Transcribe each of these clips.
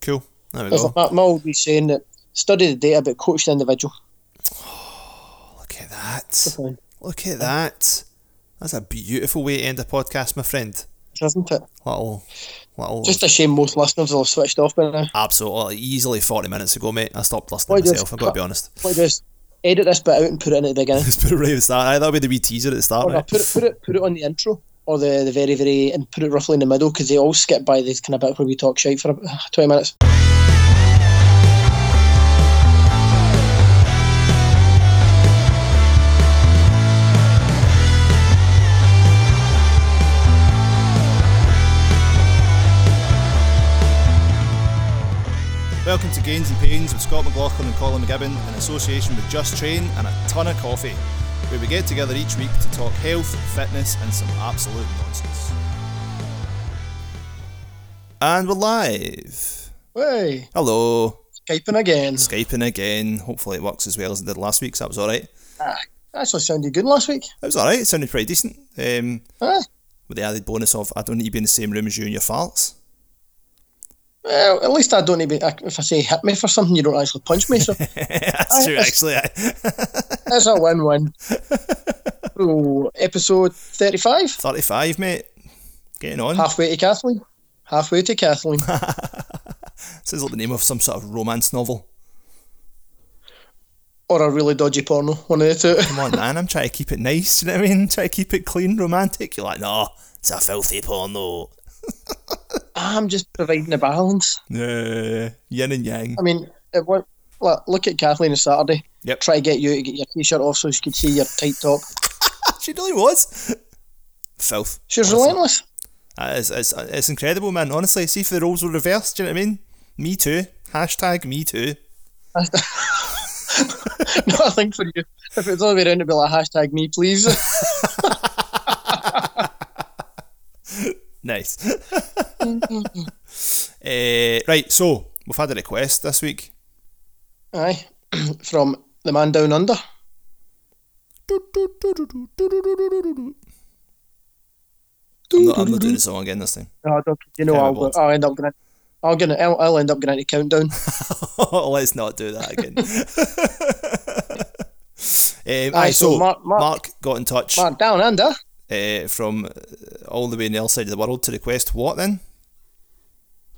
Cool. There we There's go. my old be saying that study the data but coach the individual. Oh, look at that. Look at that. That's a beautiful way to end a podcast, my friend. Isn't it? Little, little. Just a shame most listeners will have switched off by now. absolutely easily forty minutes ago, mate. I stopped listening does myself. I've got to be honest. What just edit this bit out and put it in at the beginning. Just put it right at the start. Aye, that'll be the wee teaser at the start. Or no, Right? put it put it put it on the intro or the, the very very and put it roughly in the middle because they all skip by this kind of bit where we talk shite for twenty minutes. Welcome to Gains and Pains with Scott McLaughlin and Colin McGibbon in association with Just Train and a ton of coffee, where we get together each week to talk health, fitness, and some absolute nonsense. And we're live. Hey, Hello. Skyping again. Skyping again. Hopefully it works as well as it did last week, so that was alright. Ah, actually sounded good last week. It was alright, it sounded pretty decent. Um, Ah, with the added bonus of I don't need to be in the same room as you and your farts. Well, at least I don't even if I say hit me for something, you don't actually punch me. So That's true, actually. that's a win-win. so, episode thirty-five, 35, mate. Getting on. halfway to Kathleen. Halfway to Kathleen. Sounds like the name of some sort of romance novel. or a really dodgy porno. One of the two. Come on, man. I'm trying to keep it nice. You know what I mean? Try to keep it clean, romantic. You're like, no, it's a filthy porno. I'm just providing the balance. Yeah, yin and yang. I mean, it, wa- look, look at Kathleen on Saturday. Yep. Try to get you to get your t-shirt off so she could see your tight top. She really was. Filth. She was relentless. It's, it's, it's incredible, man. Honestly, see if the roles were reversed. Do you know what I mean? Me too. Hashtag me too. no, I think for you, if it's all the way around, it'd be like hashtag me, please. Nice. uh, right, so we've had a request this week. Aye, from the man down under. I'm not, I'm not doing the song again this time. No, don't, you know, I'll, I'll end up going. I'll, gonna, I'll, I'll end up going into countdown. Let's not do that again. um, Aye, aye, so so Mark, Mark- got in touch Mark down under. Uh, from all the way on the other side of the world to request what then?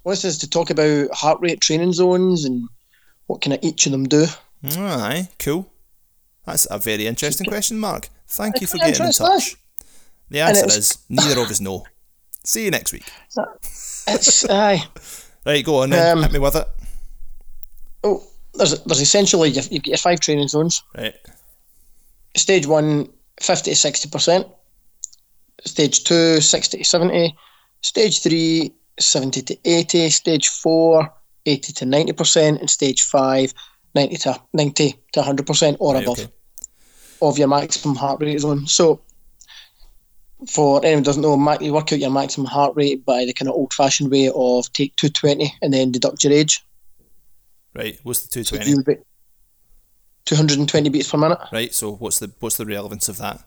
Wants us to talk about heart rate training zones and what can each of them do. Aye, cool. That's a very interesting question, Mark. Thank you for getting in touch. The answer is neither of us know. See you next week. It's aye. Right, go on then. Um, Hit me with it. Oh, there's there's essentially you you get your five training zones. Right. Stage one, 50 to sixty percent. Stage two, 60 to seventy. Stage three, 70 to eighty. Stage four, 80 to ninety percent, and stage five, 90 to ninety to hundred percent or Right, above okay. of your maximum heart rate zone. So, for anyone who doesn't know, you work out your maximum heart rate by the kind of old-fashioned way of take two twenty and then deduct your age. Right. What's the 220? So 220 beats per minute. Right. So what's the what's the relevance of that?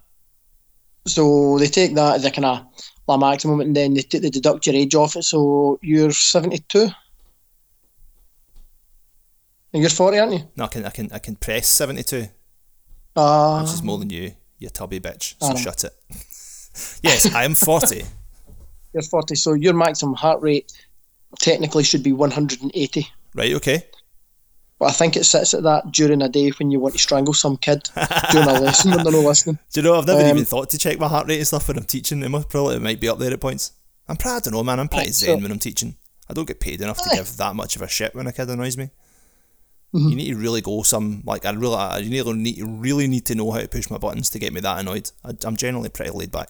So they take that as a kind of la maximum, and then they, t- they deduct your age off it. So you're 72. And you're 40, aren't you? No, I can I can I can press 72, Uh, which is more than you, you tubby bitch. So I shut it. yes, I am 40. you're 40. So your maximum heart rate technically should be 180. Right. Okay. But I think it sits at that during a day when you want to strangle some kid during a lesson when they're not listening. Do you know I've never Um, even thought to check my heart rate and stuff when I'm teaching. It must probably it might be up there at points. I'm proud. I don't know, man. I'm pretty so- zen when I'm teaching. I don't get paid enough to Aye. give that much of a shit when a kid annoys me. Mhm. You need to really go some like I really I really need really need to know how to push my buttons to get me that annoyed. I, I'm generally pretty laid back.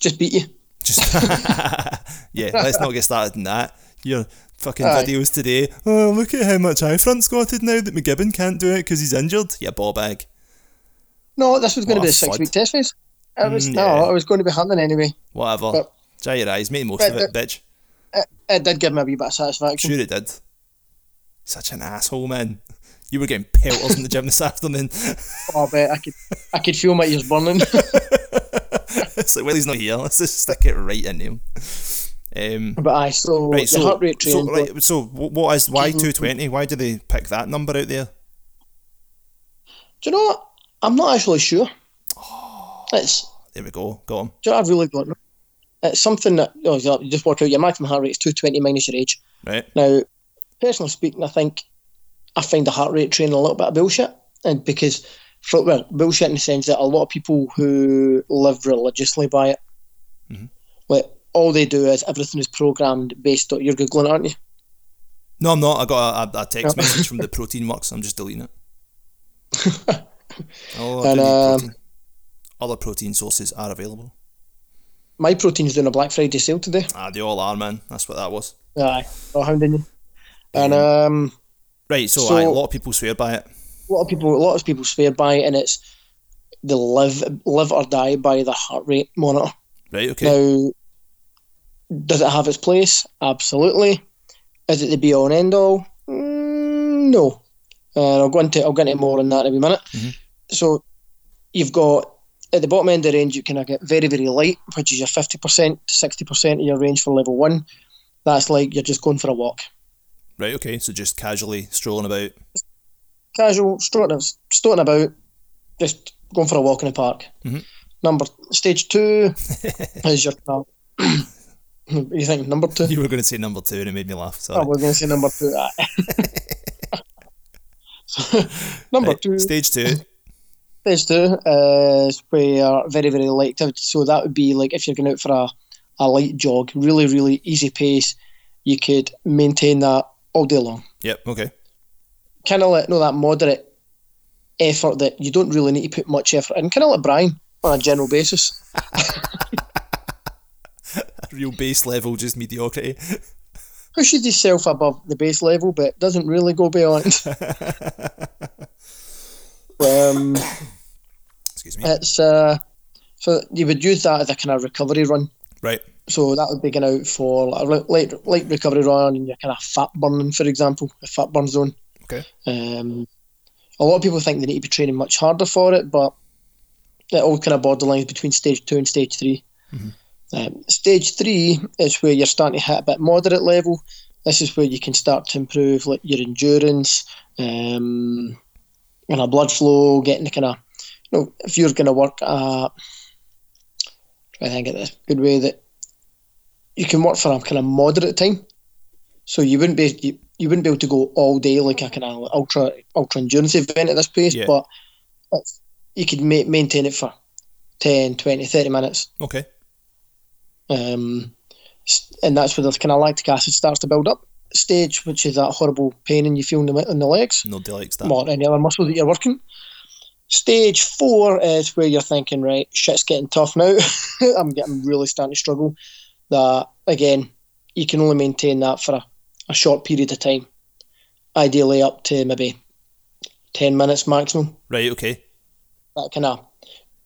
Just beat you. Just yeah, let's not get started on that. Your fucking Aye. videos today. Oh, look at how much I front squatted now that McGibbon can't do it because he's injured. Yeah, ball bag. No, this was going What to be a six week test phase. I was, Mm, No, yeah. I was going to be hunting anyway. Whatever. But- Dry your eyes. Make the most But- of it, bitch. It, it did give me a wee bit of satisfaction. Sure it did. Such an asshole, man. You were getting pelters in the gym this afternoon. Oh, I bet I could, I could feel my ears burning. it's like, well, he's not here. Let's just stick it right in him. Um, But I so right, the so, heart rate so, training. right, so what is why Mhm. two twenty? Why do they pick that number out there? Do you know what? I'm not actually sure. It's There we go. Got him. do you know, what? I really don't. It's something that oh, you just work out your maximum heart rate is 220 minus your age. Right. Now, personally speaking, I think I find the heart rate training a little bit of bullshit, and because for, well, bullshit in the sense that a lot of people who live religiously by it, Mhm. like all they do is everything is programmed based on you're googling, aren't you? No, I'm not. I got a, a, a text message from the Protein Works. I'm just deleting it. oh, And, um, protein. Other protein sources are available. Myprotein's doing a Black Friday sale today. Ah, they all are, man. That's what that was. Aye, oh, hounding you. And um, Right, so, So- aye, a lot of people swear by it. a lot of people, a lot of people swear by it, and it's they live live or die by the heart rate monitor. Right, okay. Now, does it have its place? Absolutely. Is it the be all and end all? Mm, no. Uh, I'll go into I'll get into more on that in a minute. Mhm. So, you've got at the bottom end of the range, you kind of get very very light, which is your fifty percent to sixty percent of your range for level one. That's like you're just going for a walk. Right, okay. So just casually strolling about. casual, strolling, strutting about, just going for a walk in the park. Mhm. Number stage two is your. No. what do you think? Number two? You were going to say number two and it made me laugh. Oh, Sorry. we're going to say number two. So, number Right, two, Stage two. stage two is where very very light activity. So that would be like if you're going out for a, a light jog, really really easy pace. You could maintain that all day long. Yep, okay. kind of like no that moderate effort that you don't really need to put much effort in, kind of like Brian on a general basis. Real base level, just mediocrity. Pushes himself above the base level, but doesn't really go beyond. um, Excuse me. it's uh, so you would use that as a kind of recovery run. Right. So that would be going out for like light, light recovery run, and you're kind of fat burning, for example, a fat burn zone. Okay. Um, a lot of people think they need to be training much harder for it, but it all kind of borderlines between stage two and stage 3 Mhm. Um, stage three is where you're starting to hit a bit moderate level. This is where you can start to improve like your endurance, um, kind of blood flow, getting the kind of, you know, if you're going to work at, try to think of this good way that you can work for a kind of moderate time. So you wouldn't be you, you wouldn't be able to go all day like a kind of ultra ultra endurance event at this pace, Yeah. but you could ma- maintain it for 10, 20, 30 minutes. Okay. Um, and that's where the kind of lactic acid starts to build up. Stage, which is that horrible pain and you feel in the, in the legs Nobody likes that. or any other muscle that you're working. Stage four is where you're thinking, right, shit's getting tough now. I'm getting really starting to struggle. That again, you can only maintain that for a, a short period of time, ideally up to maybe ten minutes maximum. Right, okay. That kind of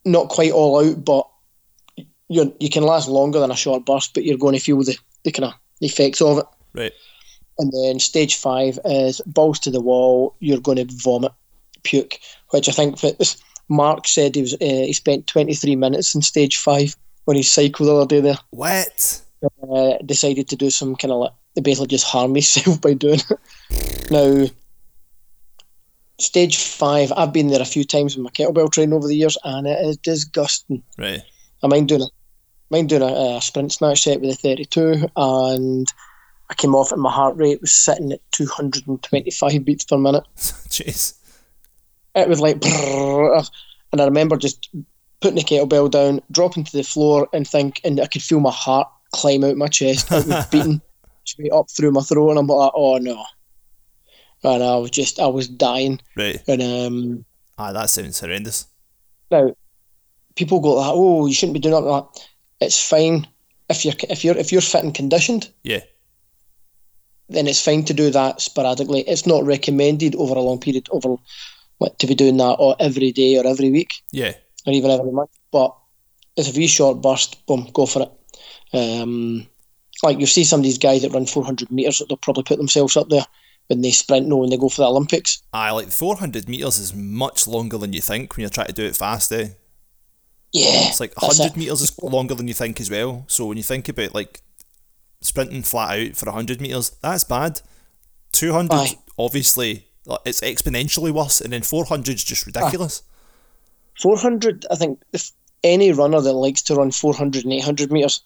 not quite all out, but you you can last longer than a short burst, but you're going to feel the, the kind of effects of it. Right. And then stage five is balls to the wall. You're going to vomit, puke, which I think that Mark said he was. Uh, he spent 23 minutes in stage five on his cycle the other day. There, What? uh, decided to do some kind of like basically just harm himself by doing it. Now, stage five, I've been there a few times with my kettlebell training over the years, and it is disgusting. Right. I mind doing a mind doing a, a sprint snatch set with a 32, and I came off and my heart rate was sitting at 225 beats per minute. Jeez. It was like, and I remember just putting the kettlebell down, dropping to the floor, and think, and I could feel my heart climb out my chest. It was beating straight up through my throat, and I'm like, oh no. And I was just, I was dying. Right. And um, Ah, that sounds horrendous. now, people go like, oh, you shouldn't be doing that. It's fine if you're if you're if you're fit and conditioned. Yeah. then it's fine to do that sporadically. It's not recommended over a long period over like, to be doing that or every day or every week Yeah. or even every month. But it's a wee short burst, boom, go for it. Um, like you see some of these guys that run 400 meters, they'll probably put themselves up there when they sprint, no, when they go for the Olympics. Aye, like 400 metres is much longer than you think when you're trying to do it fast, eh? Yeah, It's like That's 100 it. metres is longer than you think as well. So when you think about like sprinting flat out for 100 metres, that's bad. 200, Aye. obviously, it's exponentially worse, and then 400 is just ridiculous. 400, I think if any runner that likes to run 400 and 800 metres,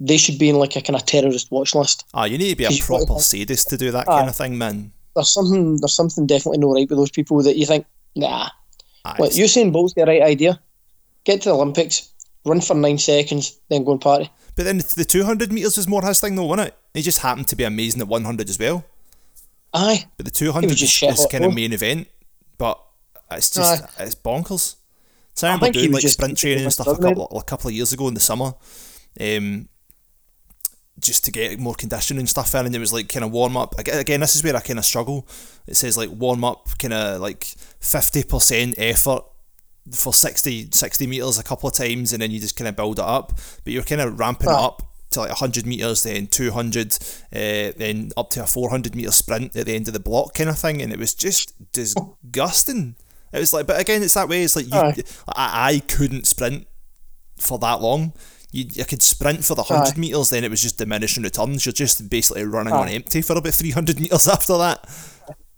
they should be in like a kind of terrorist watch list. Ah, you need to be a proper sadist to do that Aye. kind of thing, man. There's something there's something definitely no right with those people that you think, nah. Aye, Like, Usain Bolt's the right idea. Get to the Olympics, run for nine seconds, then go and party. But then the 200 metres was more his thing, though, wasn't it? He just happened to be amazing at 100 as well. Aye. But the 200 just is, shit is hot, kind of main event. But it's just, Aye. it's bonkers. So I remember think he doing like just- sprint training and stuff a couple, a couple of years ago in the summer. Um, just to get more conditioning and stuff in, and it was like kind of warm up. Again, this is where I kind of struggle. It says like warm up, kind of like 50% effort for 60, 60 meters a couple of times, and then you just kind of build it up. But you're kind of ramping it up to like 100 meters, then 200, uh, then up to a 400 meter sprint at the end of the block kind of thing, and it was just disgusting. It was like, but again, it's that way. It's like you, Aye. I, I couldn't sprint for that long. You, you could sprint for the 100 Aye. metres, then it was just diminishing returns. You're just basically running Aye. on empty for about 300 metres after that.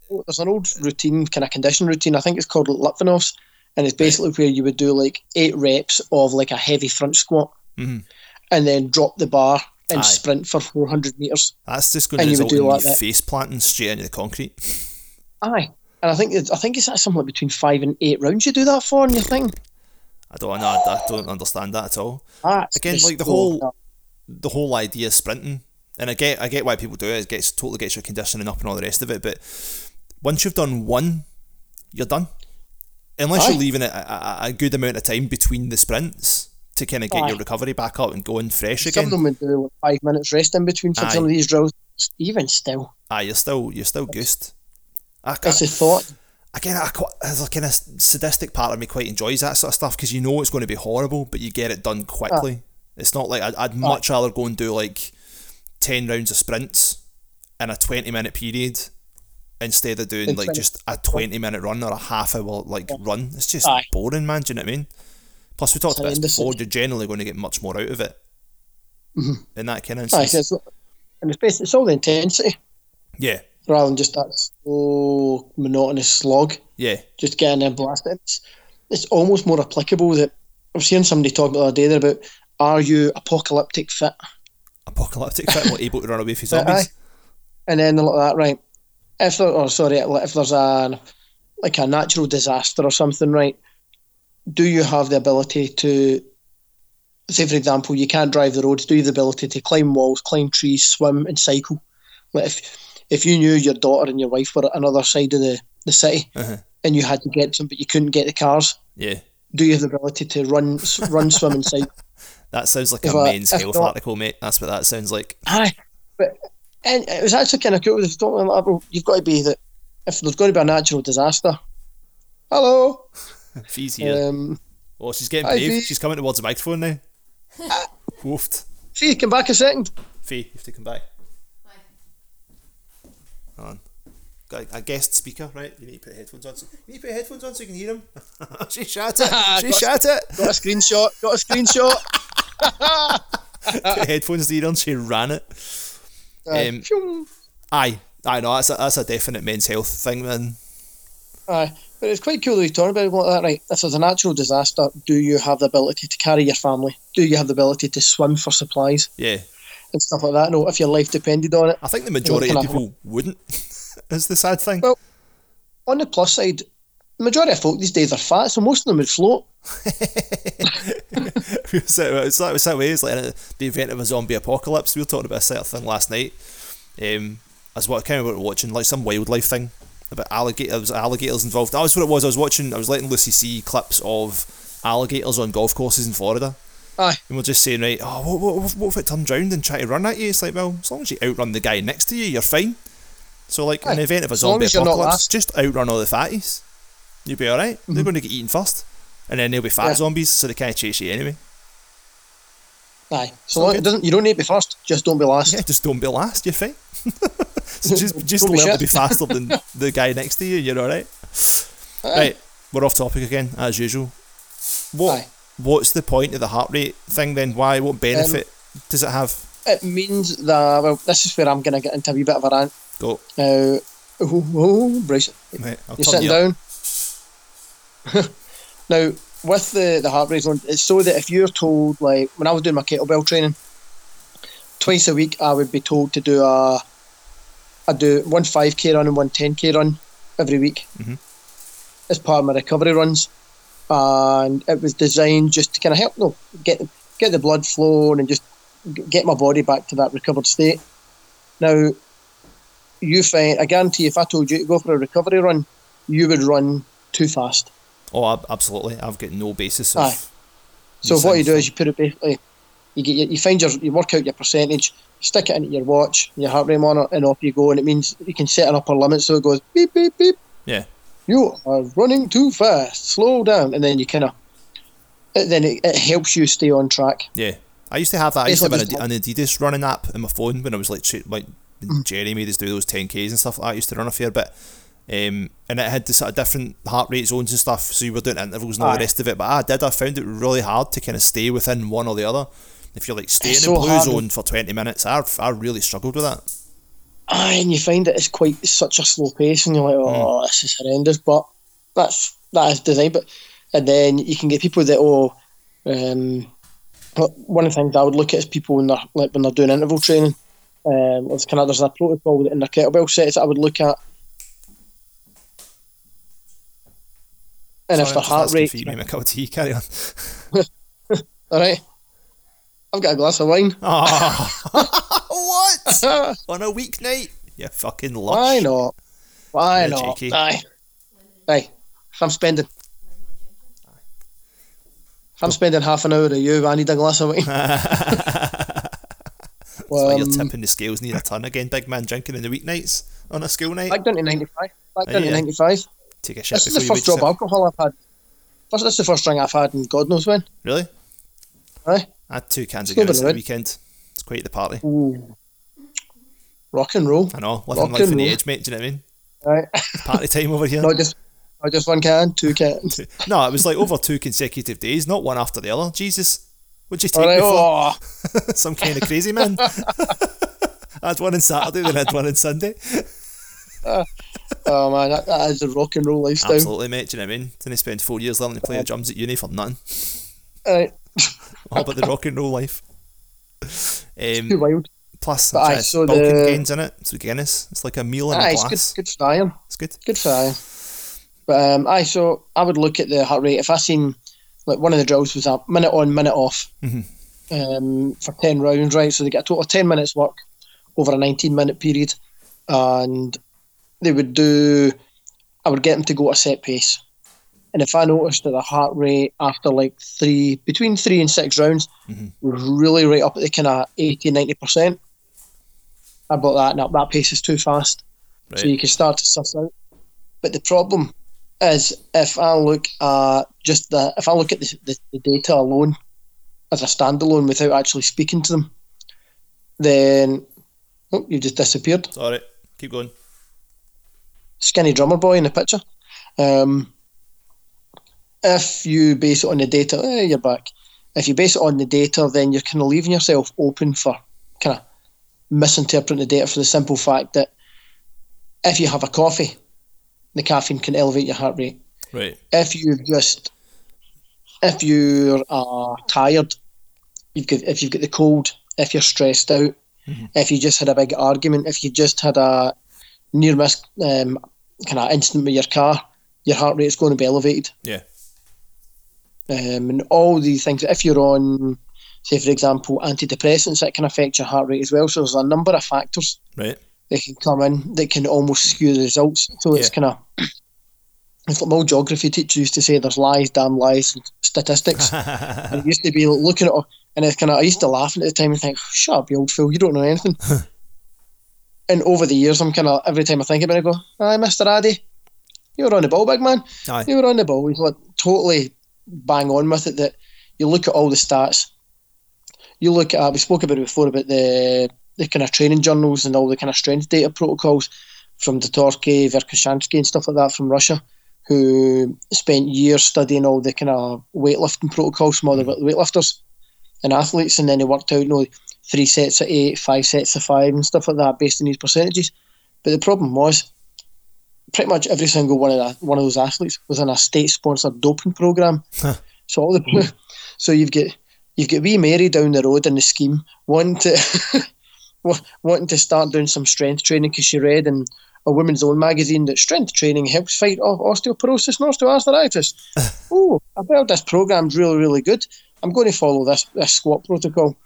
There's an old routine, kind of condition routine. I think it's called Litvinov's, and it's basically where you would do like eight reps of like a heavy front squat, Mhm. and then drop the bar and Aye. sprint for 400 meters. That's just going to And you would result do in like face planting straight into the concrete. Aye. And I think it's, I think it's something like between five and eight rounds you do that for, and you think, I don't know. I don't understand that at all. ah, Again, like the whole the whole idea of sprinting, and I get I get why people do it. It gets totally gets your conditioning up and all the rest of it. But once you've done one, you're done. Unless Aye. you're leaving it a, a, a good amount of time between the sprints to kind of get Aye. your recovery back up and going fresh Some again. Some of them would do like five minutes rest in between for Aye. some of these drills. Even still, Aye, you're still you're still goosed. I, it's a thought. again, I there's a kind of sadistic part of me quite enjoys that sort of stuff because you know it's going to be horrible, but you get it done quickly. It's not like I'd, I'd much rather go and do like ten rounds of sprints in a twenty minute period instead of doing In like just a twenty minute run or a half hour like run. It's just Aye. boring, man. Do you know what I mean? Plus, we talked about this horrendous. before. You're generally going to get much more out of it mm-hmm. in that kind of Aye, so it's, and it's basically it's all the intensity yeah, rather than just that slow monotonous slog. yeah, just getting in blasted. It's, it's almost more applicable that I was hearing somebody talk the other day there about are you apocalyptic fit? apocalyptic fit, like able to run away from Aye. zombies. And then they're like that, right? If there, or sorry, if there's a like a natural disaster or something, right? Do you have the ability to, say for example, you can't drive the roads? Do you have the ability to climb walls, climb trees, swim, and cycle? Like if if you knew your daughter and your wife were at another side of the the city Uh-huh. and you had to get them, but you couldn't get the cars, Yeah. do you have the ability to run, run, swim, and cycle? That sounds like If a I- men's if health not- article, mate. That's what that sounds like. Aye, but and it was actually kind of cool. There's don't like, you've got to be that if there's going to be a natural disaster. Hello. Fee's here. Um, oh, she's getting brave. Fee. She's coming towards the microphone now. Woofed. Fee, come back a second. Fee, you have to come back. Hi. Hold on. Got a- a guest speaker, right? You need to put headphones on. So, you need to put headphones on so you can hear him. she shot it. She Got- shot it. Got a screenshot. Got a screenshot. Put headphones in and she ran it. Aye. Um, Aye, I know that's a, that's a definite men's health thing, man. Aye. But it's quite cool that you're talking about it like that, right? If there's a natural disaster, do you have the ability to carry your family? Do you have the ability to swim for supplies Yeah, and stuff like that? No, if your life depended on it. I think the majority of people wouldn't. is the sad thing. Well, on the plus side, the majority of folk these days are fat, so most of them would float. so it's that, it's that way. It's like uh, the event of a zombie apocalypse. We were talking about a certain thing last night. Um, as what I kind of what watching like some wildlife thing about alligator. There was alligators involved. That was what it was. I was watching. I was letting Lucy see clips of alligators on golf courses in Florida. Aye. And we're just saying, right, oh, what, what, what if it turned round and try to run at you? It's like, well, as long as you outrun the guy next to you, you're fine. So, like, in the event of a zombie as you're not apocalypse, just outrun all the fatties. You'll be alright. They're going to get eaten first. And then there'll be fat Mm-hmm. Yeah. zombies, so they can't chase you anyway. Aye. So long, it doesn't, you don't need to be first, just don't be last. Yeah, just don't be last, you're fine. so just just learn to be faster than the guy next to you, you're alright. Right, we're off topic again, as usual. What Aye. What's the point of the heart rate thing then? Why? What benefit does it have? it means that well, this is where I'm going to get into a wee bit of a rant. Go. Now, oh, oh, brace it. Mate, I'll You're sitting you down. now, with the, the heart rate zone, it's so that if you're told, like, when I was doing my kettlebell training, twice a week I would be told to do a, I do one 5k run and one 10k run every week Mhm. as part of my recovery runs. And it was designed just to kind of help, no, get, get the blood flowing and just get my body back to that recovered state. Now, you find, I guarantee if I told you to go for a recovery run, you would run too fast. Oh, absolutely. I've got no basis of. Aye. So what you do is you put it basically, you get your, you find your you work out your percentage, stick it into your watch, your heart rate monitor, and off you go. And it means you can set an upper limit so it goes beep beep beep. Yeah. You are running too fast. Slow down, and then you kind of, then it, it helps you stay on track. Yeah. I used to have that. I used to have an, an Adidas running app in my phone when I was like, like Mm. Jerry made us do those 10Ks and stuff like that. I used to run a fair bit. Um, and it had the sort of different heart rate zones and stuff, so you were doing intervals and all Aye. the rest of it. But I did, I found it really hard to kind of stay within one or the other. If you're like staying It's in so blue hard. zone for 20 minutes, I, I really struggled with that. Aye, and you find it it's quite such a slow pace, and you're like, oh, this is horrendous. But that's that is design. But and then you can get people that oh, um, but one of the things I would look at is people when they're like when they're doing interval training. Um, it's kind of there's a protocol in their kettlebell sets that I would look at, and if Sorry, their I'm just heart rate, for you me a cup of tea, carry on. all right, I've got a glass of wine. Oh, what? On a weeknight? You fucking lush. Why not? Why Yeah, not? cheeky. Aye. Aye. If I'm spending if I'm spending half an hour with you, I need a glass of wine. Why you're Um, tipping the scales near a ton again, big man drinking in the weeknights on a school night. back down to ninety five. Back down Yeah. to ninety five. Take a shit This is the first drop alcohol I've had. First, this is the first drink I've had in God knows when. Really? Aye. I had two cans of It's Guinness at the weekend. It's quite the party. Ooh. Rock and roll. I know, living Rock life on the edge, mate. Do you know what I mean? Right. Party time over here. not just not just one can, two cans. no, it was like over two consecutive days, not one after the other. Jesus, what'd you take right. me for? Oh, Some kind of crazy man. I had one on Saturday, then I had one on Sunday. oh man, that, that is a rock and roll lifestyle. Absolutely, mate. Do you know what I mean? Didn't spend four years learning to play the drums at uni for nothing. Right. All about the rock and roll life. Too Um, wild. plus, But aye, it's so the- gains in it. So Guinness, it's like a meal in Aye, a it's glass. good, good for iron. It's good. Good for iron. But um, aye, so I would look at the heart rate. If I seen like one of the drills was a minute on, minute off Mhm. um, for ten rounds, right? So they get a total of ten minutes work over a nineteen minute period, and they would do. I would get them to go at a set pace, and if I noticed that the heart rate after like three, between three and six rounds, Mhm. was really right up at the kind of 80 90 percent, I bought that. Now that pace is too fast Right. so you can start to suss out. But the problem is if I look at just the if I look at the, the, the data alone as a standalone without actually speaking to them, then oh, you just disappeared. Sorry. Keep going. Skinny drummer boy in the picture. Um, if you base it on the data, eh, you're back. If you base it on the data, then you're kind of leaving yourself open for kind of misinterpreting the data for the simple fact that if you have a coffee, the caffeine can elevate your heart rate. Right. If you just, if you are tired, you've got if you've got the cold, if you're stressed out, Mhm. if you just had a big argument, if you just had a near miss um, kind of incident with your car, your heart rate is going to be elevated. Yeah. Um, and all these things. If you're on, say for example, antidepressants, that can affect your heart rate as well. So there's a number of factors Right. that can come in that can almost skew the results. So it's Yeah. kind of it's like my old geography teacher used to say, "There's lies, damn lies, and statistics." and it used to be looking at, and it's kind of I used to laugh at the time and think, "Shut up, you old fool, you don't know anything." and over the years, I'm kind of every time I think about it, I go, "Aye, Mister Addy, you were on the ball, big man. Aye. You were on the ball. He's like totally bang on with it. That you look at all the stats. You look at we spoke about it before about the the kind of training journals and all the kind of strength data protocols from Zatsiorsky, Verkhoshansky and stuff like that from Russia, who spent years studying all the kind of weightlifting protocols from all the mm. weightlifters and athletes, and then they worked out, you know, three sets of eight, five sets of five, and stuff like that based on these percentages. But the problem was, pretty much every single one of that, one of those athletes was in a state-sponsored doping program. so all the so you've got you've got wee Mary down the road in the scheme wanting to wanting to start doing some strength training because she read in a women's own magazine that strength training helps fight osteoporosis and osteoarthritis. oh, I've heard this program's really really good. I'm going to follow this this squat protocol.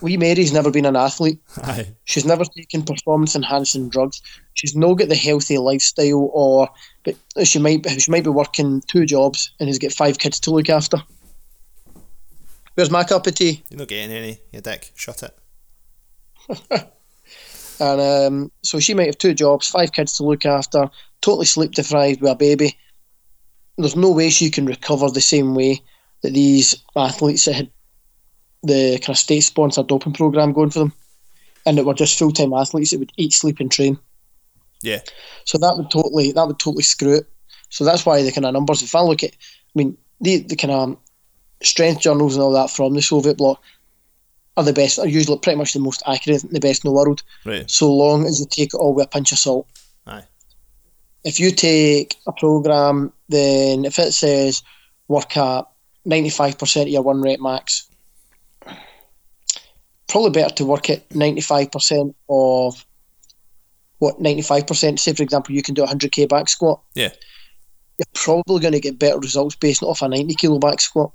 Wee Mary's never been an athlete. Aye. She's never taken performance enhancing drugs. She's no got the healthy lifestyle, or but she might she might be working two jobs and has got five kids to look after. Where's my cup of tea? You're not getting any, you dick. Shut it. and um, so she might have two jobs, five kids to look after, totally sleep deprived with a baby. There's no way she can recover the same way that these athletes that had the kind of state sponsored doping program going for them, and that were just full time athletes that would eat, sleep, and train. Yeah. So that would totally that would totally screw it. So that's why the kind of numbers. If I look at, I mean, the the kind of strength journals and all that from the Soviet bloc are the best. Are usually pretty much the most accurate, the best in the world. Right. So long as you take it all with a pinch of salt. Aye. If you take a program, then if it says work at ninety five percent of your one rep max, probably better to work at 95% of what 95% say for example you can do a 100k back squat Yeah. you're probably going to get better results based off a 90 kilo back squat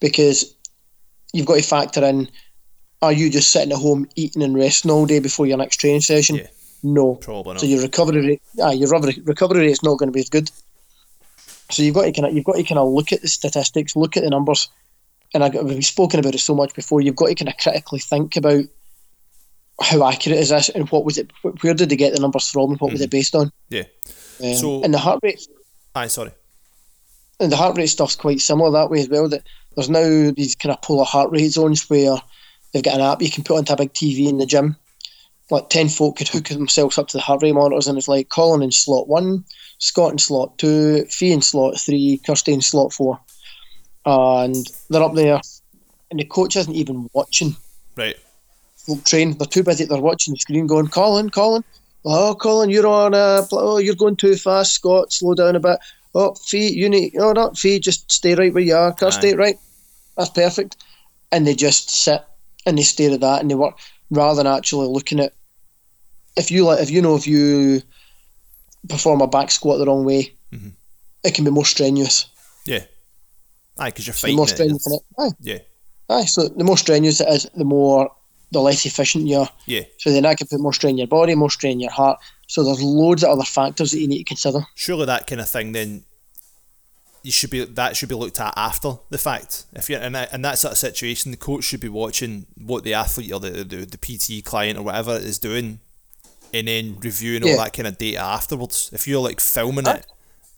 because you've got to factor in are you just sitting at home eating and resting all day before your next training session Yeah. no Probably not. so your recovery rate ah, your recovery rate's not going to be as good so you've got to kind of you've got to kind of look at the statistics look at the numbers and I, we've spoken about it so much before. You've got to kind of critically think about how accurate is this and what was it? Where did they get the numbers from and what was it based on? yeah. Um, So- and the heart rate Aye, sorry. and the heart rate stuff's quite similar that way as well. That there's now these kind of polar heart rate zones where they've got an app you can put onto a big TV in the gym. Like ten folk could hook themselves up to the heart rate monitors, and it's like Colin in slot one, Scott in slot two, Fee in slot three, Kirsty in slot four, and they're up there, and the coach isn't even watching Right. folk train. They're too busy. They're watching the screen, going, "Colin, Colin, oh, Colin, you're on a, oh, you're going too fast. Scott, slow down a bit. Oh, Fee, you need, oh, not Fee, just stay right where you are. Kirsty, Aye. right? That's perfect." And they just sit and they stare at that and they work rather than actually looking at. If you like, if you know, if you perform a back squat the wrong way, Mhm. it can be more strenuous. Yeah. Aye, because you're The fighting more it. strenuous it, aye, Yeah. aye. So the more strenuous it is, the more the less efficient you are. Yeah. So then that can put more strain on your body, more strain on your heart. So there's loads of other factors that you need to consider. Surely that kind of thing then you should be that should be looked at after the fact. If you're in that, in that sort of situation, the coach should be watching what the athlete or the, the, the PT client or whatever is doing and then reviewing Yeah. all that kind of data afterwards. If you're like filming Aye. it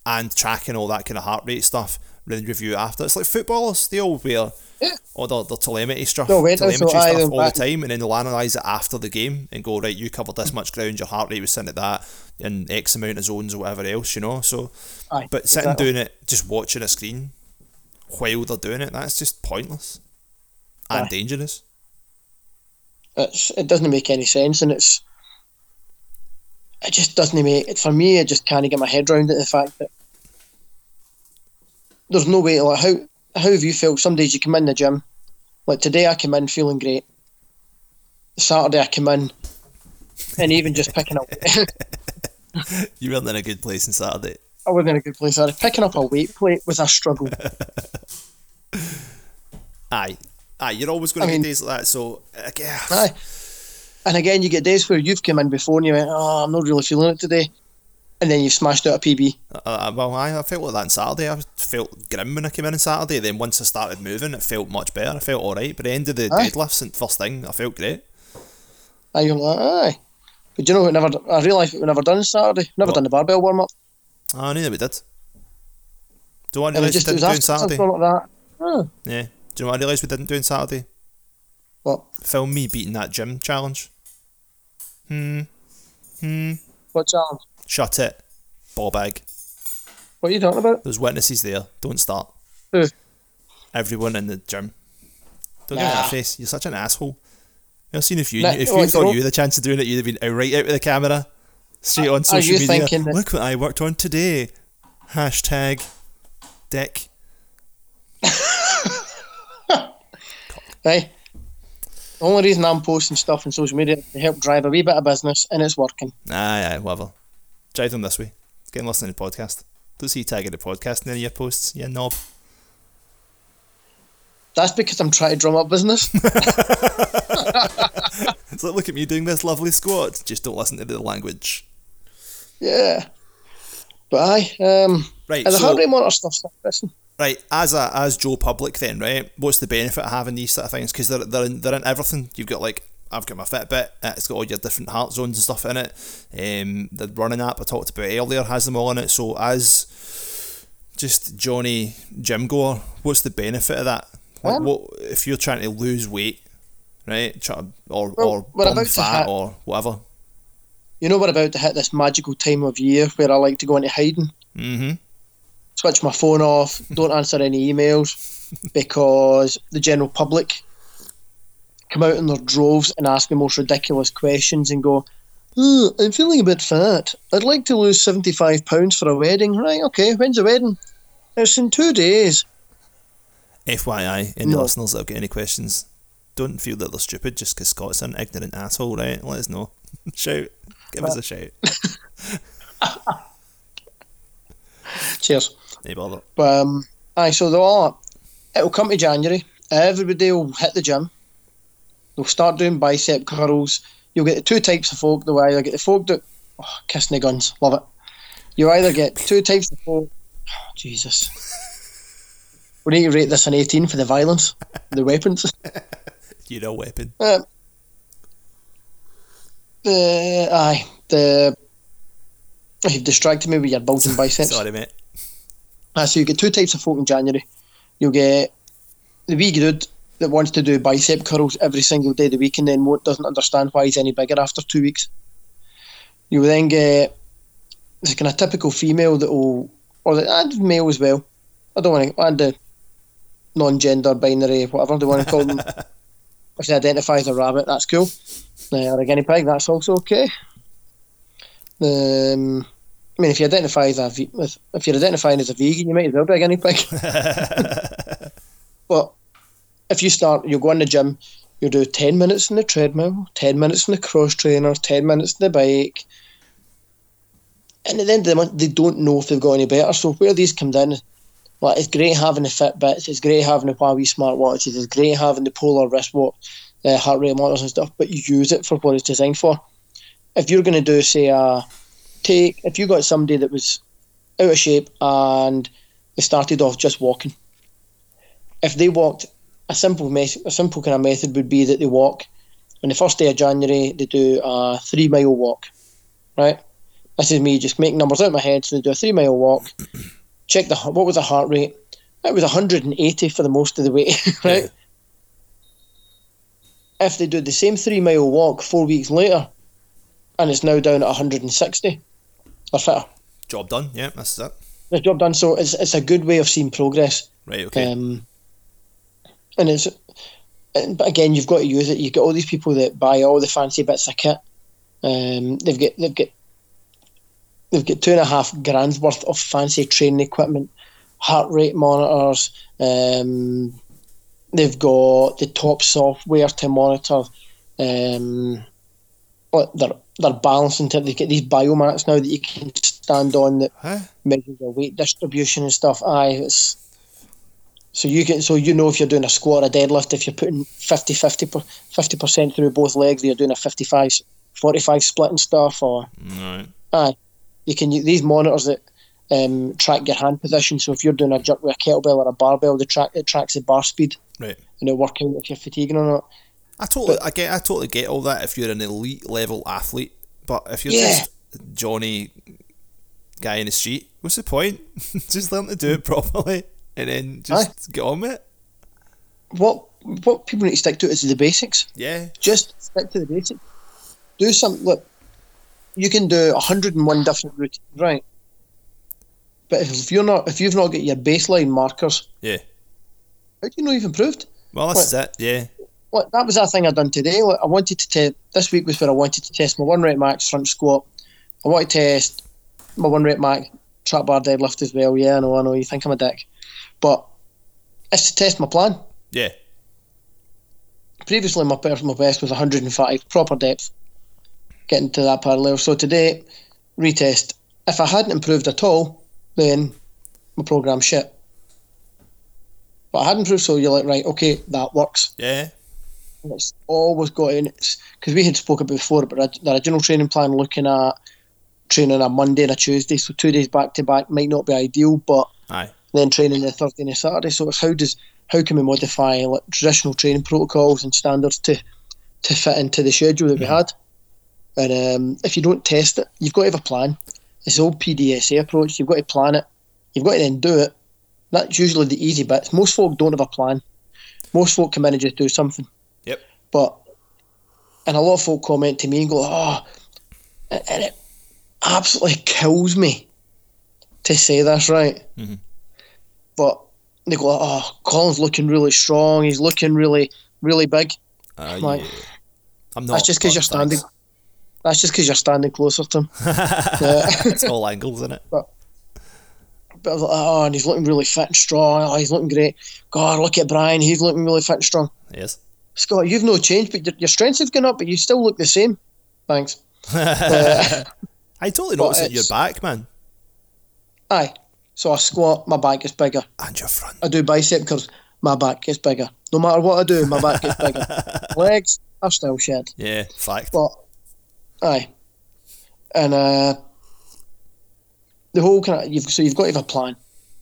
and tracking all that kind of heart rate stuff, review after. It's like footballers, they mm. all wear Yeah. all their, their telemetry stuff, No, telemetry so stuff all back- the time, and then they'll analyse it after the game and go, right, you covered this much ground, your heart rate was sitting at that, in X amount of zones or whatever else, you know. So, Aye, but sitting exactly. doing it, just watching a screen while they're doing it, that's just pointless and Aye. dangerous. It's, it doesn't make any sense, and it's it just doesn't make it for me. I just can't get my head around it. The fact that there's no way. Like how how have you felt? Some days you come in the gym, like today I come in feeling great. Saturday I come in, and even just picking up, You weren't in a good place on Saturday. I wasn't in a good place. Saturday. Picking up a weight plate was a struggle. Aye, aye, you're always going I to mean- days like that. So, Aye. And again, you get days where you've come in before and you went, oh, ah, I'm not really feeling it today. And then you've smashed out a PB. Uh, well, I, I felt like that on Saturday. I felt grim when I came in on Saturday. Then once I started moving, it felt much better. I felt all right. But the end of the Aye. deadlifts and first thing, I felt great. And you're like, aye. But you know, what we never, I realised we never done Saturday. Never What? done the barbell warm up. Oh, I knew that we did. Do you want to And it realise we didn't do on Saturday? like that. Oh, Yeah. Do you know what I realised we didn't do on Saturday? what? Film me beating that gym challenge. Hmm. Hmm. What challenge? Shut it. Ball bag. What are you talking about? There's witnesses there. Don't start. Who? Everyone in the gym. Don't give me that face. You're such an asshole. I've seen if you Nah, if you thought you- you had the chance of doing it, you'd have been right out with the camera, straight on social media. that- Look what I worked on today. Hashtag dick. Right? The only reason I'm posting stuff on social media is to help drive a wee bit of business, and it's working. Aye, aye, whatever. Drive them this way. Get them listening to the podcast. Don't see you tagging the podcast in any of your posts, you knob. That's because I'm trying to drum up business. It's like, look at me doing this lovely squat. Just don't listen to the language. yeah. But aye, um, Right, and the so- heart rate monitor stuff's interesting. Right, as a as Joe Public, then right, what's the benefit of having these sort of things? Because they're they're in, they're in everything. You've got like I've got my Fitbit. It's got all your different heart zones and stuff in it. Um, the running app I talked about earlier has them all in it. So as just Johnny gym goer, what's the benefit of that? Like, Um, what if you're trying to lose weight, right? Try or Well, or burn fat hit- or whatever. You know, we're about to hit this magical time of year where I like to go into hiding, Mm-hmm. Switch my phone off, don't answer any emails because the general public come out in their droves and ask the most ridiculous questions and go, "Oh, I'm feeling a bit fat. I'd like to lose 75 pounds for a wedding. Right, okay, when's the wedding? It's in two days. FYI, any No. listeners that have got any questions, don't feel that they're stupid just because Scott's an ignorant asshole, right? Let us know. shout. Give us a shout. Cheers. No bother. But, um, aye, so they'll all, it'll come to January. Everybody will hit the gym. They'll start doing bicep curls. You'll get the two types of folk. They'll either get the folk that, oh, kissing the guns, love it. You either get two types of folk. Oh, Jesus. We need to rate this an 18 for the violence, the weapons. you know, weapon. Um, the aye, the you've distracted me with your bulging biceps. Sorry, mate. Ah, so you get two types of folk in January. You'll get the wee dude that wants to do bicep curls every single day of the week and then won't, doesn't understand why he's any bigger after two weeks. You will then get this kind of typical female that will, or the, and male as well. I don't want to, and the non-gender, binary, whatever they want to call them. if they identify as a rabbit, that's cool. Uh, or a guinea pig, that's also okay. Um, I mean, if you identify as a, if you're identifying as a vegan, you might as well be a guinea pig. but if you start, you'll go in the gym, you'll do ten minutes on the treadmill, ten minutes on the cross trainer, ten minutes on the bike, and at the end of the month, they don't know if they've got any better. So where these come in, like it's great having the Fitbits, it's great having the Huawei smartwatches, it's great having the Polar wristwatch, uh, heart rate monitors and stuff, but you use it for what it's designed for. If you're going to do, say, a take, if you got somebody that was out of shape and they started off just walking, if they walked, a simple mes- a simple kind of method would be that they walk on the first day of January, they do a three mile walk, right? This is me just making numbers out of my head. So they do a three mile walk. Check the what was the heart rate? It was 180 for the most of the way, right? Yeah. If they do the same three mile walk four weeks later, and it's now down at 160, they're fitter. Job done. Yeah, that's it. The job done. So it's it's a good way of seeing progress. Right. Okay. Um, and it's, but again, you've got to use it. You've got all these people that buy all the fancy bits of kit. Um, they've got they've got they've got two and a half grand's worth of fancy training equipment, heart rate monitors. Um, they've got the top software to monitor. Um, their their balancing. Tip. They get these biomats now that you can stand on that huh? measures your weight distribution and stuff. Aye, it's so you can so you know if you're doing a squat or a deadlift if you're putting 50 50 percent through both legs, you're doing a 55 45 split and stuff, or Right. you can use these monitors that um, track your hand position. So if you're doing a jerk with a kettlebell or a barbell, the track it tracks the bar speed Right. and it work out if you're fatiguing or not. I totally, I get, I totally get all that if you're an elite level athlete, but if you're Yeah. just Johnny guy in the street, what's the point? just learn to do it properly and then just get on with it. What what people need to stick to is the basics. Yeah. just stick to the basics. Do some look. You can do hundred and one different routines, right? But if you're not, if you've not got your baseline markers, Yeah. how do you know you've improved? Well, that's is it. Yeah. Well, that was that thing I'd done today. I wanted to test. This week was where I wanted to test my one rep max front squat. I want to test my one rep max trap bar deadlift as well. Yeah, I know, I know. You think I'm a dick, but it's to test my plan. Yeah. Previously, my personal best was 105 proper depth, getting to that parallel. So today, retest. If I hadn't improved at all, then my program shit. But I hadn't improved, so you're like, right, okay, that works. Yeah. It's always got in. It's because we had spoken before about the original training plan, looking at training a Monday and a Tuesday, so two days back to back might not be ideal, but Aye. then training the Thursday and the Saturday. So it's how does how can we modify like, traditional training protocols and standards to to fit into the schedule that we had? And um, if you don't test it, you've got to have a plan. It's the old PDSA approach. You've got to plan it. You've got to then do it. That's usually the easy bits. Most folk don't have a plan. Most folk come in and just do something. Yep. But and a lot of folk comment to me and go, "Oh," and it absolutely kills me to say this, right? Mhm. But they go, "Oh, Colin's looking really strong. He's looking really, really big." Uh, Like, yeah. I'm not. That's just because you're standing. thanks. That's just because you're standing closer to him. Yeah. it's all angles, isn't it? But I was like, "Oh, and he's looking really fit and strong. Oh, he's looking great. God, look at Brian. He's looking really fit and strong." Yes. Scott, you've no change, but your, your strengths have gone up, but you still look the same. Thanks. Uh, I totally noticed it in your back, man, Aye. So I squat, my back is bigger. and your front. I do bicep curls, my back gets bigger. No matter what I do, my back gets bigger. Legs are still shed. Yeah, fact. But aye. And uh the whole kind of you've so you've got to have a plan.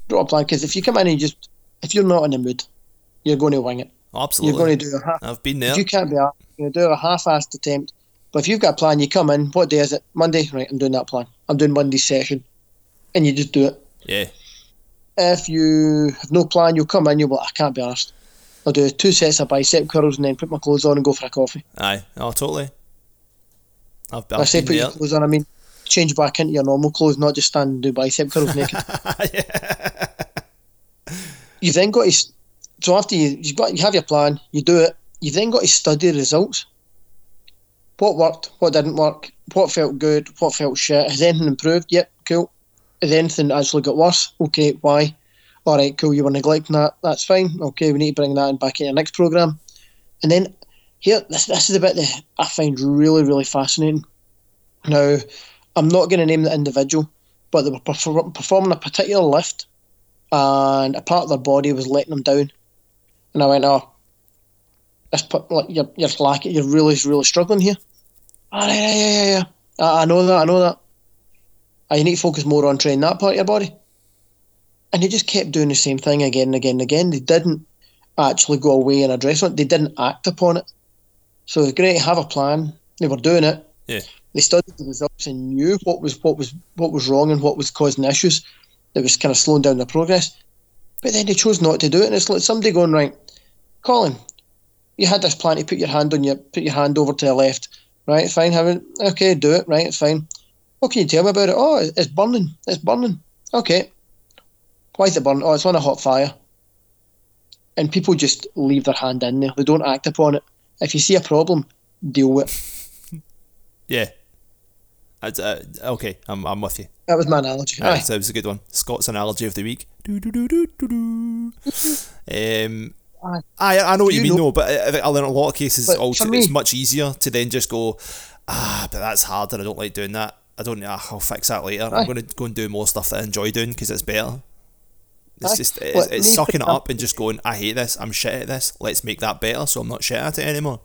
Draw a plan because if you come in and you just if you're not in the mood, you're going to wing it. Absolutely. You're going to do a half. I've been there. You can't be asked, you're going to do a half-assed attempt. But if you've got a plan, you come in. What day is it? Monday. Right, I'm doing that plan. I'm doing Monday's session, and you just do it. Yeah. If you have no plan, you'll come in. You'll be like, I can't be asked. I'll do two sets of bicep curls and then put my clothes on and go for a coffee. Aye. Oh, totally. I've, When I I've say put there. your clothes on, I mean change back into your normal clothes, not just stand and do bicep curls naked. yeah. You've then got to. So after you, you've got you have your plan, you do it. You've then got to study the results. What worked? What didn't work? What felt good? What felt shit? Has anything improved? Yep, cool. Has anything actually got worse? Okay, why? All right, cool. You were neglecting that. That's fine. Okay, we need to bring that in back in your next program. And then here, this this is the bit that I find really really fascinating. Now, I'm not going to name the individual, but they were perfor- performing a particular lift, and a part of their body was letting them down. And I went, "Oh, this put, like, you're you're lacking. You're really really struggling here." Ah, yeah, yeah, yeah, yeah. I, I know that. I know that. Ah, you need to focus more on training that part of your body. And they just kept doing the same thing again and again and again. They didn't actually go away and address it. They didn't act upon it. So it's great to have a plan. They were doing it. Yeah. They studied the results and knew what was what was what was wrong and what was causing issues. That was kind of slowing down their progress. But then they chose not to do it. And it's like somebody going right, Colin, you had this plan to put your hand on your put your hand over to the left. Right, fine, have it. Okay, do it. Right, it's fine. What can you tell me about it? Oh, it's burning. It's burning. Okay. Why is it burning? Oh, it's on a hot fire. And people just leave their hand in there. They don't act upon it. If you see a problem, deal with it. Yeah. Uh, okay, I'm, I'm with you. That was my analogy. Aye. so it was a good one. Scott's analogy of the week. Do, do, do, do, do, do. Um, I, I know what you, You mean, know- though, but I think in a lot of cases, But also, for it's much easier to then just go, ah, but that's hard and I don't like doing that. I don't, ah, I'll fix that later. Aye. I'm going to go and do more stuff that I enjoy doing because it's better. It's Aye. just, it's, it's sucking it up and just going, I hate this, I'm shit at this, let's make that better so I'm not shit at it anymore.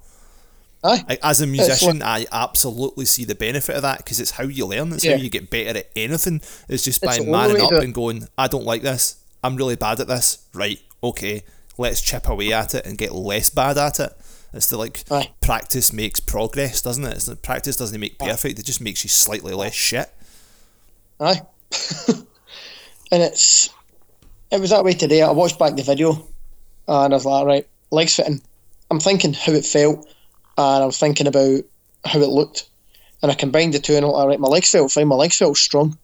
Aye. As a musician, I absolutely see the benefit of that because it's how you learn. It's Yeah. how you get better at anything. It's just by It's manning up and going, I don't like this. I'm really bad at this. Right, okay, let's chip away at it and get less bad at it. It's to like Aye. practice makes progress, doesn't it? It's like practice doesn't make perfect. It just makes you slightly less shit. Aye. and it's it was that way today. I watched back the video and I was like, right, legs fitting. I'm thinking how it felt and I was thinking about how it looked. And I combined the two and I was like, all right, my legs felt fine, my legs felt strong.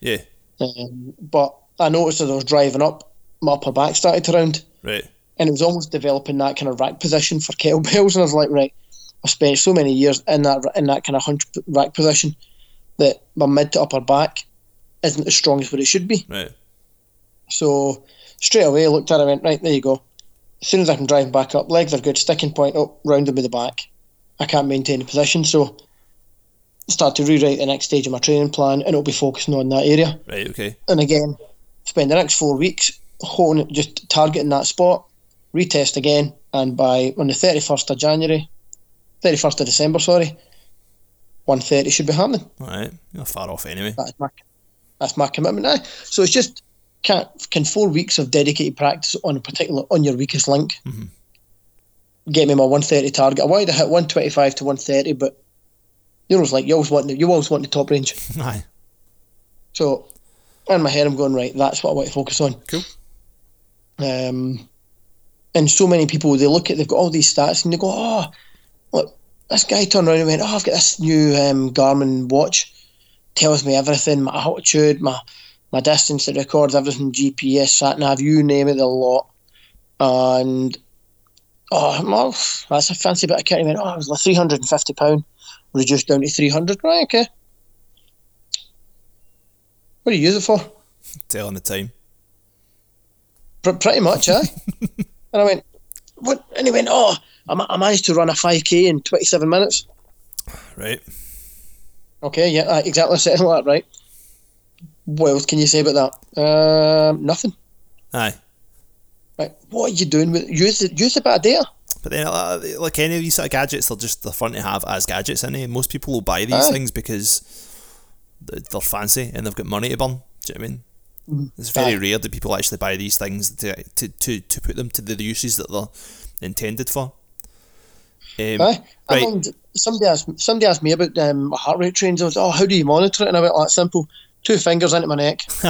Yeah, Um, but I noticed as I was driving up, my upper back started to round. right. and it was almost developing that kind of rack position for kettlebells. And I was like, right, I've spent so many years in that in that kind of hunch rack position that my mid to upper back isn't as strong as what it should be. Right. So straight away, I looked at it and went, right, there you go. As soon as I can drive back up, legs are good, sticking point up, rounded with the back. I can't maintain the position, so start to rewrite the next stage of my training plan, and it'll be focusing on that area. Right. Okay. And again, spend the next four weeks holding, just targeting that spot, retest again, and by on the thirty first of January, thirty first of December, sorry, one thirty should be happening. All right. You're far off anyway. That's my that's my commitment now. So it's just can can four weeks of dedicated practice on a particular on your weakest link Mhm. Get me my one thirty target. I wanted to hit one twenty five to one thirty, but you know, it's like you always want the, you always want the top range. Aye. So in my head, I'm going right. That's what I want to focus on. Cool. Um, and so many people they look at they've got all these stats and they go, oh, look, this guy turned around and went, oh, I've got this new um, Garmin watch, tells me everything, my altitude, my my distance, it records everything, GPS, sat nav, you name it, the lot. And oh, well, that's a fancy bit of kit. He went, oh, it was like three hundred and fifty pound, reduced down to three hundred. Right, okay. What do you use it for? Telling the time. Pr- pretty much, eh? and I went, what? And he went, oh, I, I managed to run a 5k in 27 minutes. Right. Okay, yeah, exactly something like that, right? What else can you say about that? Um, nothing. Aye. Right, what are you doing with use use a bit of data? But then, uh, like any of these sort of gadgets, they're just they're fun to have as gadgets, innit? Most people will buy these Aye. things because th- they're fancy and they've got money to burn. Do you know what I mean? Mhm. It's very Aye. rare that people actually buy these things to, to, to, to put them to the uses that they're intended for. Um, Aye. I right. mean, somebody asked somebody asked me about um, heart rate trains. I was, oh, how do you monitor it? And I went, oh, simple. Two fingers into my neck.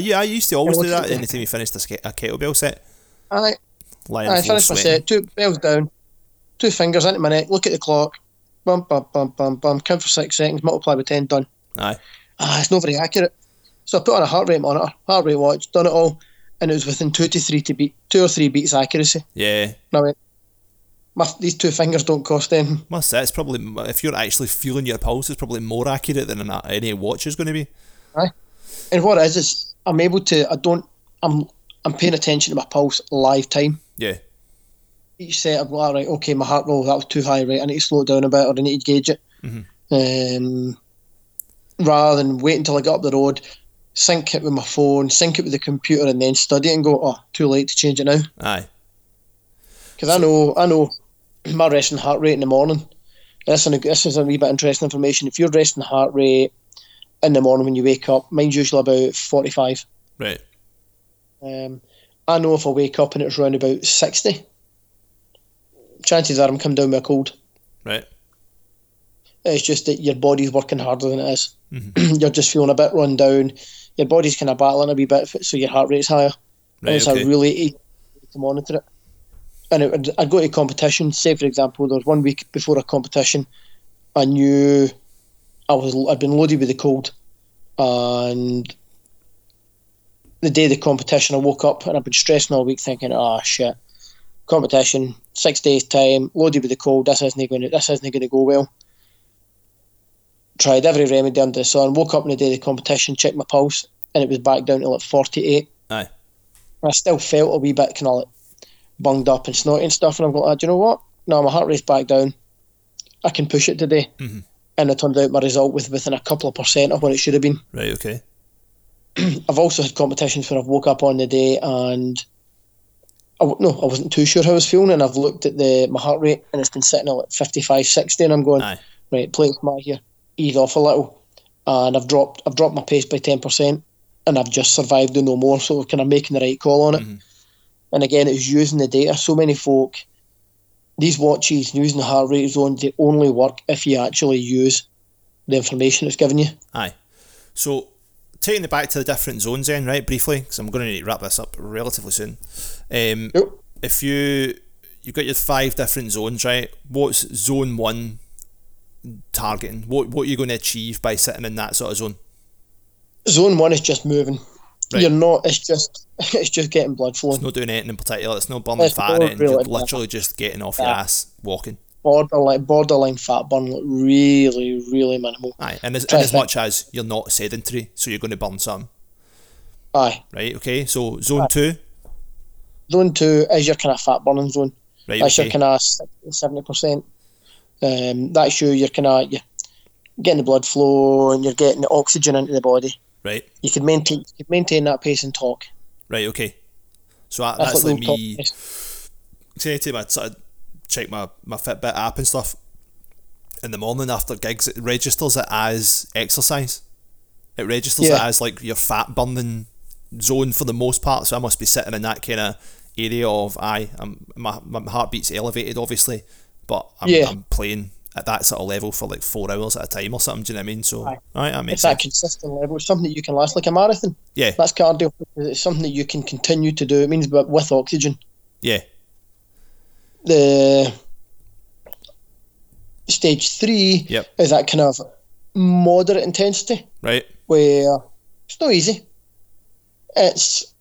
yeah, I used to always do that anytime you finished a, ske- a kettlebell set. I Lying on I finished my set. Two bells down. Two fingers into my neck. Look at the clock. Bum bum bum bum bum. Count for six seconds. Multiply by ten. Done. Aye. ah, it's not very accurate. So I put on a heart rate monitor, heart rate watch, done it all, and it was within two to three to beat two or three beats accuracy. Yeah. And I went, my, these two fingers don't cost anything. Must say, it's probably, if you're actually feeling your pulse, it's probably more accurate than an, any watch is going to be. Aye. And what it is is I'm able to. I don't. I'm. I'm paying attention to my pulse live time. Yeah. Each set, I'm like, right, okay, my heart rate that was too high, right? I need to slow it down a bit, or I need to gauge it. Um, rather than wait until I get up the road, sync it with my phone, sync it with the computer, and then study it and go, oh, too late to change it now. Aye. Because I know, I know my resting heart rate in the morning. This is, this is a wee bit interesting information. If you're resting heart rate in the morning when you wake up, mine's usually about 45. Right. Um, I know if I wake up and it's around about 60, chances are I'm coming down with a cold. Right. It's just that your body's working harder than it is. Mhm. You're just feeling a bit run down. Your body's kind of battling a wee bit, so your heart rate's higher. And it's Okay. a really easy to monitor it. And it, I'd go to a competition. Say, for example, there was one week before a competition, I knew I was I'd been loaded with the cold, and the day of the competition, I woke up and I've been stressing all week, thinking, "Ah, shit, competition, six days time, loaded with the cold. This isn't going to this isn't going to go well." Tried every remedy under the sun. Woke up on the day of the competition, checked my pulse, and it was back down to like forty-eight. Aye. I still felt a wee bit kind of like bunged up and snotty and stuff. And I'm going, ah, do you know what? No, my heart rate's back down. I can push it today. Mhm. And it turned out my result was within a couple of percent of what it should have been. Right. Okay. I've also had competitions where I've woke up on the day and I, no, I wasn't too sure how I was feeling. And I've looked at the my heart rate and it's been sitting at like 55, 60. And I'm going, Aye. right, play smart here, ease off a little. And I've dropped I've dropped my pace by 10%. And I've just survived the no more. So kind of making the right call on it. Mhm. And again, it's using the data. So many folk, these watches using the heart rate zones, they only work if you actually use the information it's given you. Aye. So, taking it back to the different zones, then, right? Briefly, because I'm going to need to wrap this up relatively soon. Um, Yep. if you you've got your five different zones, right? What's zone one targeting? What what are you going to achieve by sitting in that sort of zone? Zone one is just moving. Right. You're not. It's just it's just getting blood flowing. It's not doing anything in particular. It's not burning It's fat or not. You're really- literally just getting off your ass, walking. Borderline borderline fat burn, like really really minimal. Aye, and as, and as much as you're not sedentary, so you're going to burn some, Aye. right? Okay, so zone two, Zone two is your kind of fat burning zone. right? That's Okay, your kind of seventy percent. Um, that's you. You're kind of you're getting the blood flow and you're getting the oxygen into the body. right, You can maintain you maintain that pace and talk. right. Okay, so that, That's, that's like me. say to my check my, my Fitbit app and stuff in the morning after gigs, it registers it as exercise. It registers it as like your fat burning zone for the most part. So I must be sitting in that kind of area of aye, I'm, my my heartbeat's elevated obviously, but I'm, Yeah. I'm playing at that sort of level for like four hours at a time or something. Do you know what I mean? So Aye. alright, that makes It's that consistent level. It's something that you can last like a marathon. Yeah, That's cardio. It's something that you can continue to do. It means but with oxygen. yeah, The stage three Yep. is that kind of moderate intensity. right, where it's not easy. It's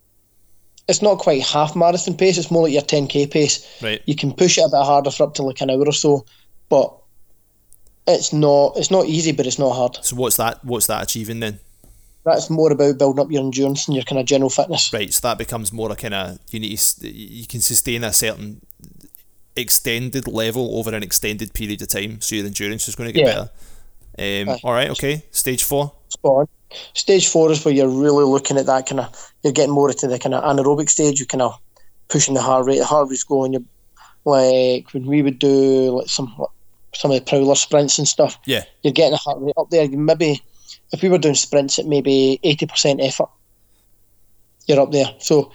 it's not quite half marathon pace. It's more like your 10k pace. right, You can push it a bit harder for up to like an hour or so, but it's not it's not easy, but it's not hard. So what's that? What's that achieving then? That's more about building up your endurance and your kind of general fitness. Right, so that becomes more a kind of you need to, you can sustain a certain extended level over an extended period of time, so your endurance is going to get Yeah. better. Um, Aye. all right, okay. Stage four. Spot on. Stage four is where you're really looking at that kind of you're getting more into the kind of anaerobic stage. You kind of pushing the heart rate. The heart rate's going. You like when we would do like some some of the prowler sprints and stuff. Yeah, you're getting the heart rate up there. Maybe if we were doing sprints at maybe eighty percent effort, you're up there. So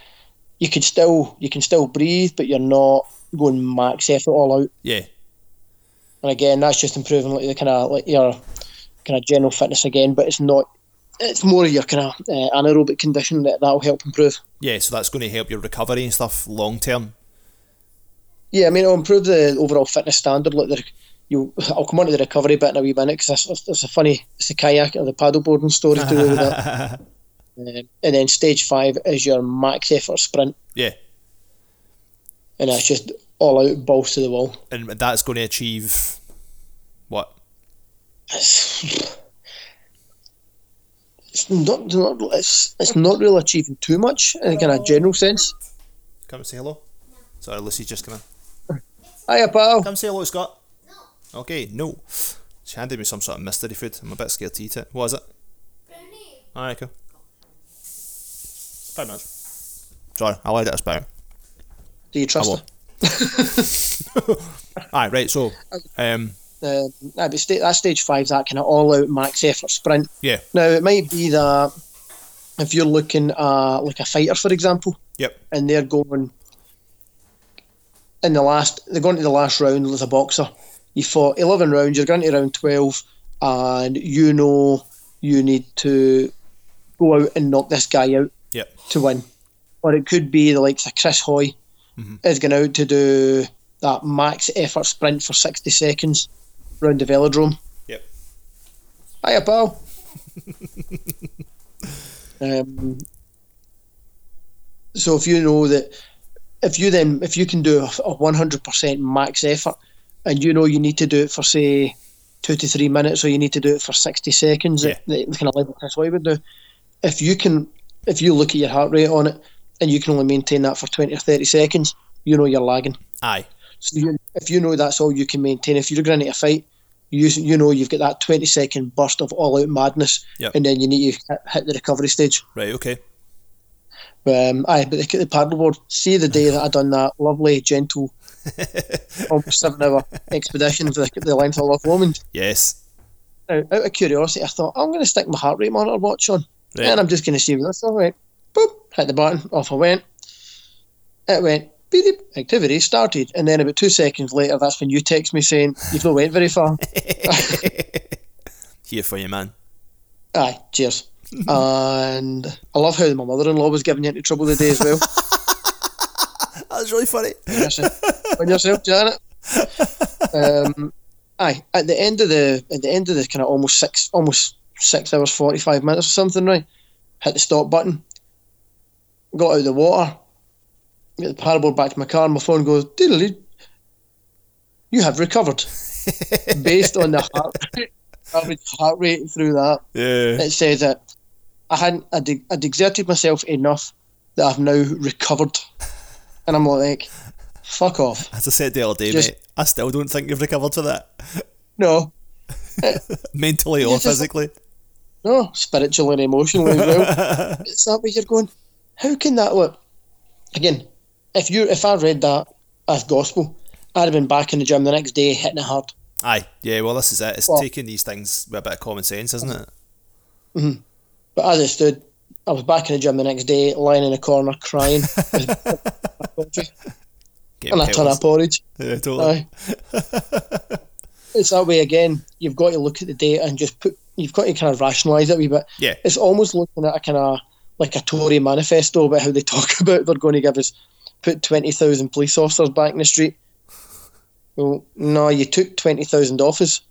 you could still you can still breathe, but you're not going max effort all out. yeah, And again, that's just improving like the kind of like your kind of general fitness again. But it's not. It's more of your kind of uh, anaerobic condition that that'll help improve. yeah. So that's going to help your recovery and stuff long term. Yeah, I mean it'll improve the overall fitness standard. Like the you, I'll come on to the recovery bit in a wee minute because it's, it's a funny, it's a kayak or the paddleboarding story to do with that. Um, and then stage five is your max effort sprint, yeah, and that's just all out balls to the wall. and that's going to achieve what? It's, it's not, not it's, it's not really achieving too much in a kind of general sense. Come and say hello. Sorry, Lucy's just gonna Hiya, pal. come say hello, Scott. No. Okay, no. She handed me some sort of mystery food. I'm a bit scared to eat it. What is it? Brownie. Alright, cool. Five minutes. Sorry, I lied at a spout. Do you trust I her? Alright, right, so um Um, nah, but sta- that stage five, that kind of all out max effort sprint. yeah, Now it might be that if you're looking at like a fighter, for example, yep, and they're going in the last they're going to the last round as a boxer. You fought eleven rounds, you're going to round twelve and you know you need to go out and knock this guy out yep, to win. Or it could be the likes of Chris Hoy is going out to do that max effort sprint for sixty seconds round the velodrome. yep. Hiya, pal. um, so if you know that, if you then if you can do a one hundred percent max effort, and you know you need to do it for say two to three minutes, or you need to do it for sixty seconds, Yeah. the, the kind of level Chris Hoy would do. If you can, if you look at your heart rate on it, and you can only maintain that for twenty or thirty seconds, you know you're lagging. Aye. So you, if you know that's all you can maintain, if you're going into a fight, you you know you've got that twenty second burst of all out madness, Yep. and then you need to hit, the recovery stage. Right, okay. Um, aye, but the, the paddleboard. See the day that I done that lovely, gentle, almost seven hour expedition for the, the length of Loch Lomond. Yes. Now, out of curiosity, I thought I'm going to stick my heart rate monitor watch on, Right. and I'm just going to see what this. All right, boop, hit the button, off I went. It went. Beep, activity started, and then about two seconds later, that's when you text me saying you've not went very far. Here for you, man. Aye, cheers. and I love how my mother-in-law was giving you into trouble today as well. that was really funny. on yourself, Janet. Um, aye, at the end of the at the end of the kind of almost six almost six hours forty five minutes or something, right? Hit the stop button, got out of the water, get the paddleboard back to my car, and my phone goes, diddly, you have recovered. Based on the heart rate, average heart rate through that, Yeah. it says that I hadn't, I'd, I'd exerted myself enough that I've now recovered. And I'm like, fuck off. As I said the other day, Just- mate, I still don't think you've recovered for that. No, Mentally or just- physically. No, spiritual and emotionally as well. it's that way you're going, how can that look? Again, if you if I read that as gospel, I'd have been back in the gym the next day hitting it hard. Aye. Yeah, well, this is it. It's Well- taking these things with a bit of common sense, isn't it? Hmm. But as it stood, I was back in the gym the next day, lying in a corner crying. And I turn up porridge. Yeah, totally. It's that way again. You've got to look at the data and just put. You've got to kind of rationalise it a wee bit. Yeah. It's almost looking at a kind of like a Tory manifesto about how they talk about they're going to give us put twenty thousand police officers back in the street. Well, no, you took twenty thousand off us,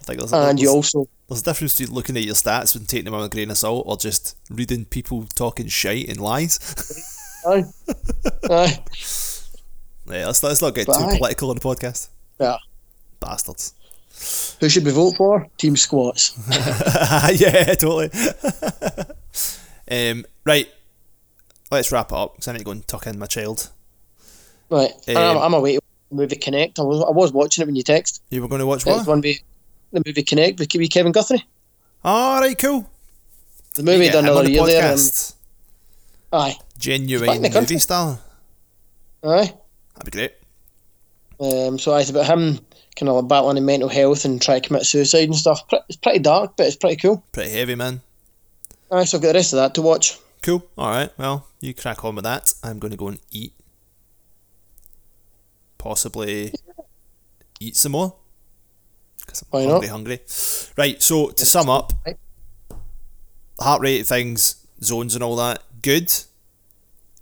I think there's, and you also there's a difference between looking at your stats and taking them with a grain of salt or just reading people talking shite and lies. aye, aye, yeah, let's, let's not get But too aye. political on the podcast. yeah. Bastards. Who should we vote for? Team squats. yeah, totally. um, right, let's wrap it up because I need to go and tuck in my child. Right, and I'm, Um, I'm away movie Connect. I was I was watching it when you text. You were going to watch what? one be the movie Connect with Kevin Guthrie. All right, cool. The movie Get done another the year there. Um, aye, Genuine the movie star. aye. That'd be great. Um, so it's about him kind of like battling in mental health and try to commit suicide and stuff. It's pretty dark, but it's pretty cool. Pretty heavy, man. Aye, so I've got the rest of that to watch. Cool. All right. Well, you crack on with that. I'm going to go and eat. Possibly eat some more. Because I'm Why hungry, not? hungry. Right. So to sum up, Right. heart rate things, zones, and all that, good.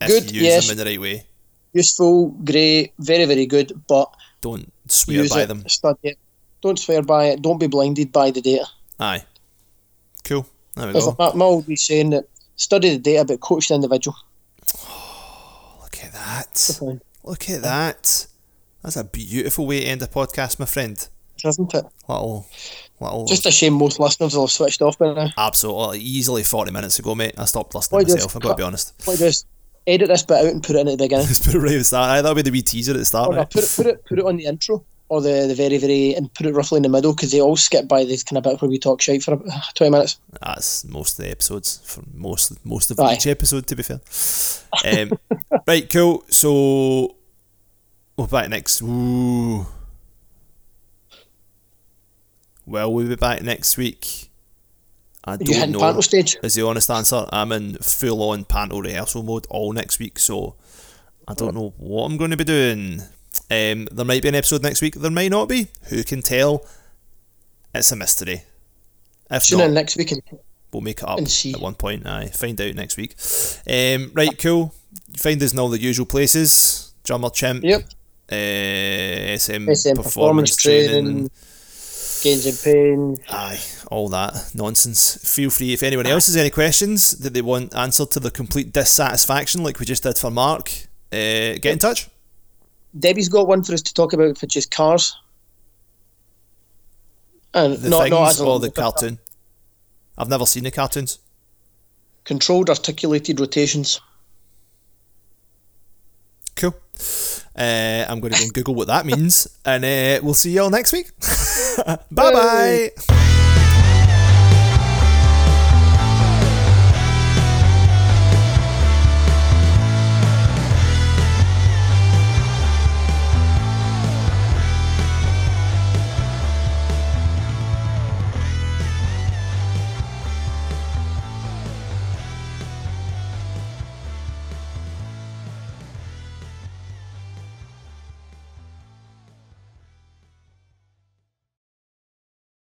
If Good, you use yes. them in the right way. Useful, great, very, very good, but Don't swear use by it, them. study it. Don't swear by it. Don't be blinded by the data. Aye. Cool. There we There's go. my old wee saying that study the data, but coach the individual. Oh, look at that. Look at that. That's a beautiful way to end a podcast, my friend. Isn't it? Little, little. Just a shame most listeners will have switched off by now. Absolutely, easily 40 minutes ago, mate. I stopped listening Why myself, I've got to be honest. Do just edit this bit out and put it in at the beginning. Let's put it right at the start. Aye, that'll be the wee teaser at the start, Or no, right? put it, put it, put it on the intro or the, the very, very, and put it roughly in the middle because they all skip by this kind of bit where we talk shite for twenty minutes. That's most of the episodes, for most most of Aye. each episode, to be fair. Um, right, cool. So, we're back next. Ooh. Well, we'll be back next week. I You don't hitting know. panto stage? is the honest answer. I'm in full on panto rehearsal mode all next week, so I don't know what I'm going to be doing. Um, there might be an episode next week, there might not be. Who can tell? It's a mystery. If Tune not, in next week and we'll make it up and see. at one point. I find out next week. Um, right, cool. You find us in all the usual places. Drummer Chimp. Yep. Uh, SM, SM performance, training. gains and pains. Aye, all that nonsense. Feel free if anyone else has any questions that they want answered to their complete dissatisfaction, like we just did for Mark. Uh, get in touch. Debbie's got one for us to talk about, which is cars. And The not, things not as or the cartoon. I've never seen the cartoons. Controlled articulated rotations. Cool. Uh, I'm going to go and Google what that means, and uh, we'll see you all next week. bye bye.